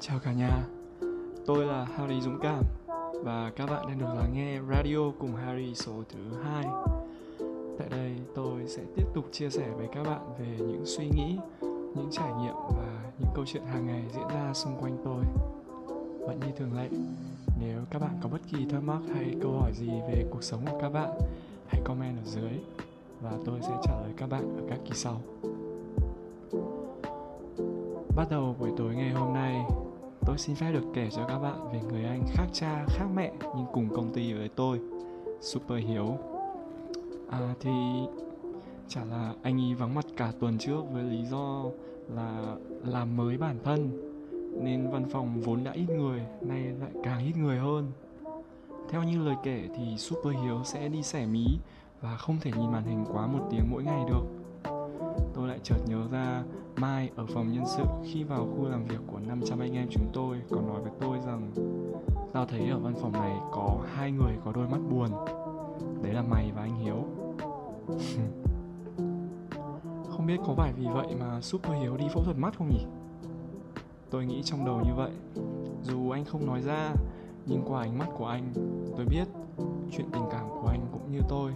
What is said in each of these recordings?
Chào cả nhà, tôi là Harry Dũng Cảm và các bạn đang được lắng nghe radio cùng Harry số thứ hai. Tại đây tôi sẽ tiếp tục chia sẻ với các bạn về những suy nghĩ, những trải nghiệm và những câu chuyện hàng ngày diễn ra xung quanh tôi. Vẫn như thường lệ, nếu các bạn có bất kỳ thắc mắc hay câu hỏi gì về cuộc sống của các bạn, hãy comment ở dưới và tôi sẽ trả lời các bạn ở các kỳ sau. Bắt đầu buổi tối ngày hôm nay, tôi xin phép được kể cho các bạn về người anh khác cha, khác mẹ nhưng cùng công ty với tôi, Super Hiếu. À thì chả là anh ấy vắng mặt cả tuần trước với lý do là làm mới bản thân nên văn phòng vốn đã ít người, nay lại càng ít người hơn. Theo như lời kể thì Super Hiếu sẽ đi xẻ mí và không thể nhìn màn hình quá một tiếng mỗi ngày được. Tôi lại chợt nhớ ra Mai ở phòng nhân sự khi vào khu làm việc của 500 anh em chúng tôi còn nói với tôi rằng, Tao thấy ở văn phòng này có hai người có đôi mắt buồn. Đấy là mày và anh Hiếu. Không biết có phải vì vậy mà Super Hiếu đi phẫu thuật mắt không nhỉ? Tôi nghĩ trong đầu như vậy. Dù anh không nói ra, Nhưng qua ánh mắt của anh, Tôi biết chuyện tình cảm của anh cũng như tôi,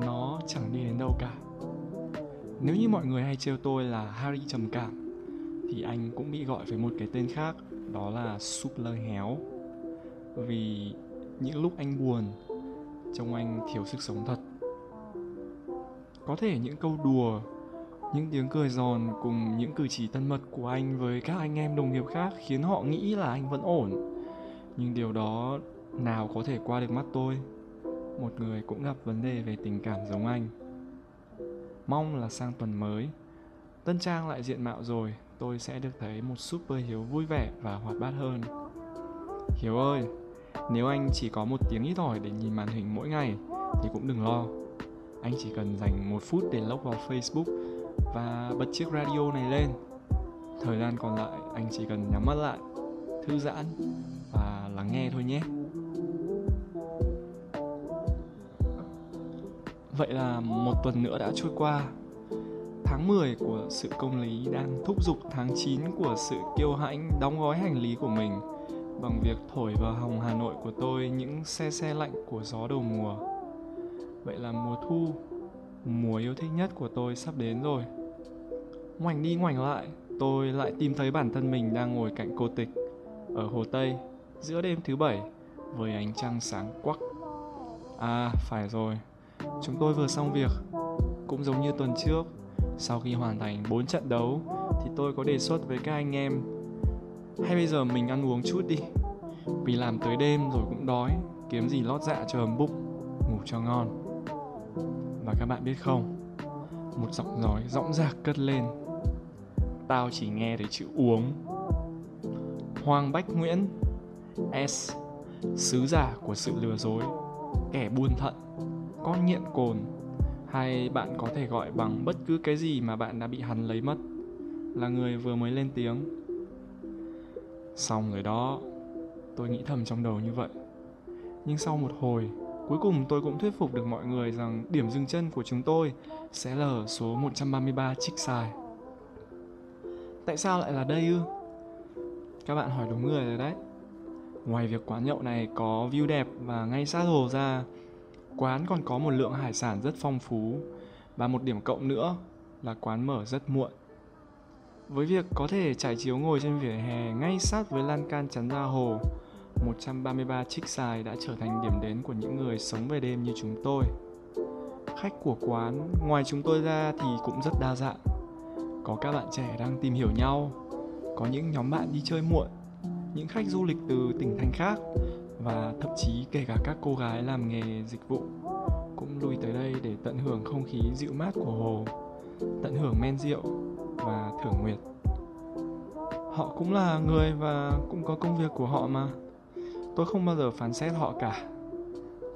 Nó chẳng đi đến đâu cả nếu như mọi người hay trêu tôi là Harry trầm cảm, Thì anh cũng bị gọi với một cái tên khác, Đó là Super héo. Vì những lúc anh buồn, Trông anh thiếu sức sống thật. Có thể những câu đùa, Những tiếng cười giòn cùng những cử chỉ thân mật của anh với các anh em đồng nghiệp khác Khiến họ nghĩ là anh vẫn ổn. Nhưng điều đó nào có thể qua được mắt tôi? Một người cũng gặp vấn đề về tình cảm giống anh. Mong là sang tuần mới. Tân trang lại diện mạo rồi, Tôi sẽ được thấy một super Hiếu vui vẻ và hoạt bát hơn. Hiếu ơi, Nếu anh chỉ có một tiếng ít ỏi để nhìn màn hình mỗi ngày, Thì cũng đừng lo. Anh chỉ cần dành một phút để log vào Facebook Và bật chiếc radio này lên. Thời gian còn lại, anh chỉ cần nhắm mắt lại, Thư giãn Và lắng nghe thôi nhé. Vậy là một tuần nữa đã trôi qua Tháng 10 của sự công lý đang thúc giục tháng 9 của sự kiêu hãnh đóng gói hành lý của mình bằng việc thổi vào hồng Hà Nội của tôi những xe xe lạnh của gió đầu mùa. Vậy là mùa thu, mùa yêu thích nhất của tôi sắp đến rồi. Ngoảnh đi ngoảnh lại, tôi lại tìm thấy bản thân mình đang ngồi cạnh cô tịch ở Hồ Tây giữa đêm thứ bảy với ánh trăng sáng quắc. À, phải rồi, Chúng tôi vừa xong việc. Cũng giống như tuần trước, Sau khi hoàn thành 4 trận đấu, Thì tôi có đề xuất với các anh em, Hay bây giờ mình ăn uống chút đi. Vì làm tới đêm rồi cũng đói, Kiếm gì lót dạ cho ấm bụng, Ngủ cho ngon. Và các bạn biết không, Một giọng nói rõng rạc cất lên. Tao chỉ nghe thấy chữ uống. Hoàng Bách Nguyễn, S, Sứ giả của sự lừa dối, Kẻ buôn thận con nghiện cồn, hay bạn có thể gọi bằng bất cứ cái gì mà bạn đã bị hắn lấy mất, là người vừa mới lên tiếng. Xong rồi đó, tôi nghĩ thầm trong đầu như vậy. Nhưng sau một hồi, cuối cùng tôi cũng thuyết phục được mọi người rằng điểm dừng chân của chúng tôi sẽ là ở số 133 trích xài tại sao lại là đây ư? Các bạn hỏi đúng người rồi đấy. Ngoài việc quán nhậu này có view đẹp và ngay sát hồ ra Quán còn có một lượng hải sản rất phong phú và một điểm cộng nữa là quán mở rất muộn. Với việc có thể trải chiếu ngồi trên vỉa hè ngay sát với lan can chắn ra hồ, 133 trích xài đã trở thành điểm đến của những người sống về đêm như chúng tôi. Khách của quán, ngoài chúng tôi ra thì cũng rất đa dạng. Có các bạn trẻ đang tìm hiểu nhau, có những nhóm bạn đi chơi muộn, những khách du lịch từ tỉnh thành khác và thậm chí kể cả các cô gái làm nghề dịch vụ cũng lui tới đây để tận hưởng không khí dịu mát của hồ, tận hưởng men rượu và thưởng nguyệt. Họ cũng là người và cũng có công việc của họ mà. Tôi không bao giờ phán xét họ cả.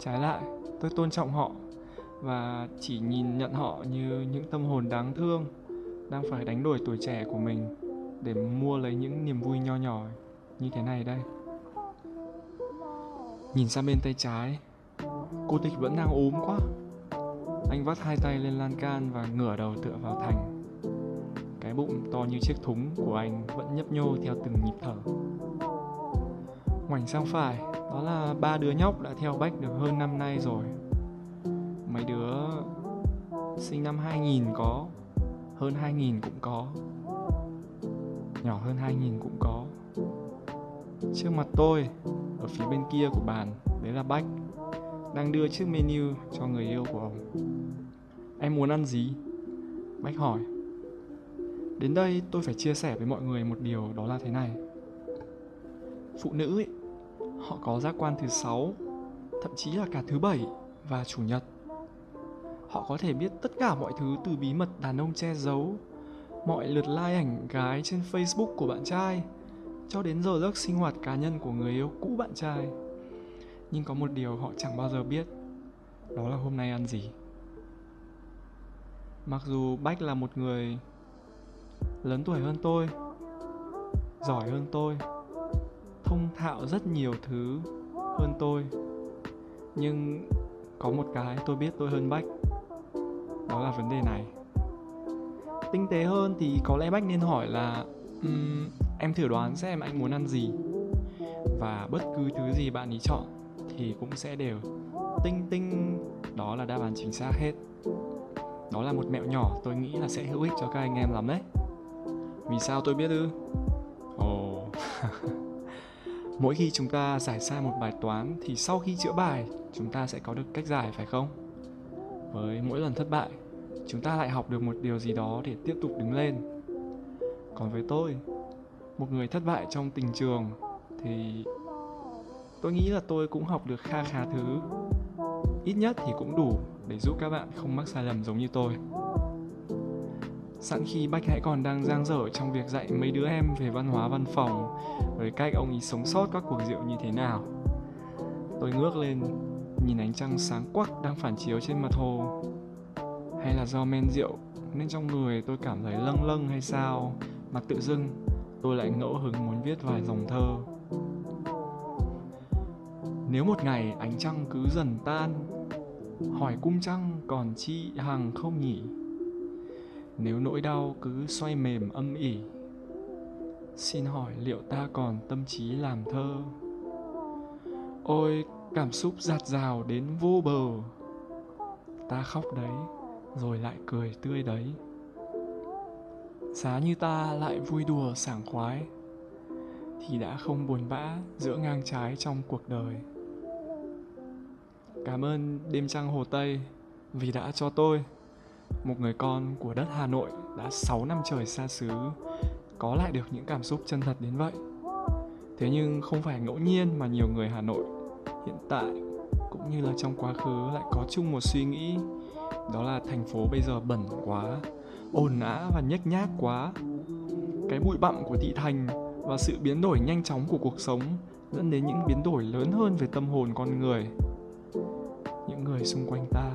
Trái lại, tôi tôn trọng họ và chỉ nhìn nhận họ như những tâm hồn đáng thương đang phải đánh đổi tuổi trẻ của mình để mua lấy những niềm vui nho nhỏ như thế này đây. Nhìn sang bên tay trái Cô tịch vẫn đang ốm quá Anh vắt hai tay lên lan can và ngửa đầu tựa vào thành cái bụng to như chiếc thúng của anh vẫn nhấp nhô theo từng nhịp thở. Ngoảnh sang phải, đó là ba đứa nhóc đã theo Bách được hơn năm nay rồi. Mấy đứa sinh năm 2000 có, hơn 2000 cũng có. Nhỏ hơn 2000 cũng có. Trước mặt tôi, ở phía bên kia của bàn, đấy là Bách đang đưa chiếc menu cho người yêu của ông. Em muốn ăn gì? Bách hỏi. Đến đây tôi phải chia sẻ với mọi người một điều đó là thế này. Phụ nữ ấy, họ có giác quan thứ sáu, thậm chí là cả thứ bảy và chủ nhật. Họ có thể biết tất cả mọi thứ từ bí mật đàn ông che giấu, mọi lượt like ảnh gái trên Facebook của bạn trai, cho đến giờ giấc sinh hoạt cá nhân của người yêu cũ bạn trai. Nhưng có một điều họ chẳng bao giờ biết, đó là hôm nay ăn gì. Mặc dù Bách là một người lớn tuổi hơn tôi, giỏi hơn tôi, thông thạo rất nhiều thứ hơn tôi. Nhưng có một cái tôi biết tôi hơn Bách. Đó là vấn đề này. Tinh tế hơn thì có lẽ Bách nên hỏi là um, em thử đoán xem anh muốn ăn gì. Và bất cứ thứ gì bạn ý chọn thì cũng sẽ đều tinh tinh, đó là đáp án chính xác hết. Đó là một mẹo nhỏ, tôi nghĩ là sẽ hữu ích cho các anh em lắm đấy. Vì sao tôi biết ư? Ồ. Oh. mỗi khi chúng ta giải sai một bài toán thì sau khi chữa bài, chúng ta sẽ có được cách giải, phải không? Với mỗi lần thất bại, chúng ta lại học được một điều gì đó để tiếp tục đứng lên. Còn với tôi một người thất bại trong tình trường thì tôi nghĩ là tôi cũng học được kha khá thứ. Ít nhất thì cũng đủ để giúp các bạn không mắc sai lầm giống như tôi. Sẵn khi bách hãy còn đang giang dở trong việc dạy mấy đứa em về văn hóa văn phòng với cách ông ấy sống sót các cuộc rượu như thế nào, tôi ngước lên, nhìn ánh trăng sáng quắc đang phản chiếu trên mặt hồ. Hay là do men rượu, nên trong người tôi cảm thấy lâng lâng hay sao mà tự dưng tôi lại ngẫu hứng muốn viết vài dòng thơ. Nếu một ngày ánh trăng cứ dần tan, hỏi cung trăng còn chi hàng không nhỉ? Nếu nỗi đau cứ xoay mềm âm ỉ, xin hỏi liệu ta còn tâm trí làm thơ? Ôi, cảm xúc giạt rào đến vô bờ. Ta khóc đấy, rồi lại cười tươi đấy giá như ta lại vui đùa sảng khoái, thì đã không buồn bã giữa ngang trái trong cuộc đời. Cảm ơn đêm trăng hồ tây vì đã cho tôi, một người con của đất hà nội đã 6 năm trời xa xứ, có lại được những cảm xúc chân thật đến vậy. Thế nhưng không phải ngẫu nhiên mà nhiều người hà nội hiện tại cũng như là trong quá khứ lại có chung một suy nghĩ, đó là thành phố bây giờ bẩn quá ồn ào và nhếch nhác quá. Cái bụi bặm của thị thành và sự biến đổi nhanh chóng của cuộc sống dẫn đến những biến đổi lớn hơn về tâm hồn con người. Những người xung quanh ta.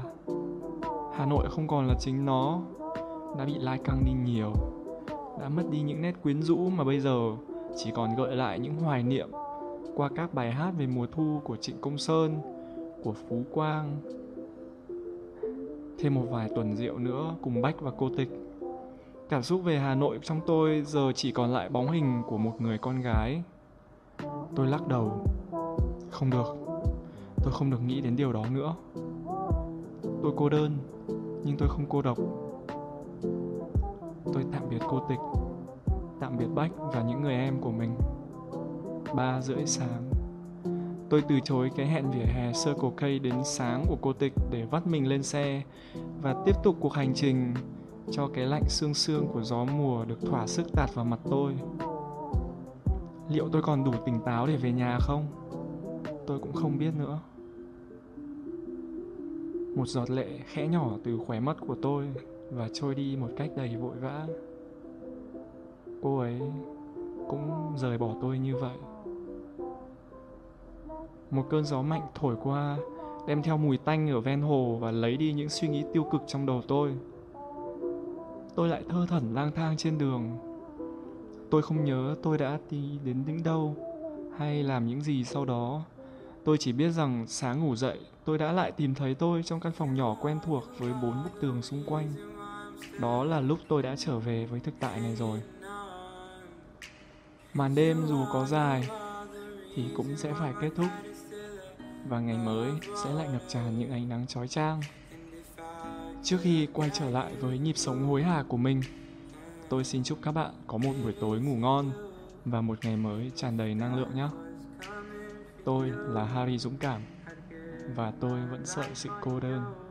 Hà nội không còn là chính nó. Đã bị lai căng đi nhiều. Đã mất đi những nét quyến rũ mà bây giờ chỉ còn gợi lại những hoài niệm qua các bài hát về mùa thu của trịnh công sơn, của phú quang. Thêm một vài tuần rượu nữa cùng bách và cô tịch cảm xúc về hà nội trong tôi giờ chỉ còn lại bóng hình của một người con gái. Tôi lắc đầu. Không được. Tôi không được nghĩ đến điều đó nữa. Tôi cô đơn, nhưng tôi không cô độc. Tôi tạm biệt cô tịch, tạm biệt bách và những người em của mình. Ba rưỡi sáng. Tôi từ chối cái hẹn vỉa hè Circle K đến sáng của cô tịch để vắt mình lên xe và tiếp tục cuộc hành trình cho cái lạnh xương xương của gió mùa được thỏa sức tạt vào mặt tôi. Liệu tôi còn đủ tỉnh táo để về nhà không? Tôi cũng không biết nữa. Một giọt lệ khẽ nhỏ từ khóe mắt của tôi và trôi đi một cách đầy vội vã. Cô ấy cũng rời bỏ tôi như vậy. Một cơn gió mạnh thổi qua, đem theo mùi tanh ở ven hồ và lấy đi những suy nghĩ tiêu cực trong đầu tôi tôi lại thơ thẩn lang thang trên đường. Tôi không nhớ tôi đã đi đến những đâu hay làm những gì sau đó. Tôi chỉ biết rằng sáng ngủ dậy, tôi đã lại tìm thấy tôi trong căn phòng nhỏ quen thuộc với bốn bức tường xung quanh. Đó là lúc tôi đã trở về với thực tại này rồi. Màn đêm dù có dài thì cũng sẽ phải kết thúc, và ngày mới sẽ lại ngập tràn những ánh nắng chói chang trước khi quay trở lại với nhịp sống hối hả của mình, tôi xin chúc các bạn có một buổi tối ngủ ngon và một ngày mới tràn đầy năng lượng nhé. Tôi là harry dũng cảm và tôi vẫn sợ sự cô đơn.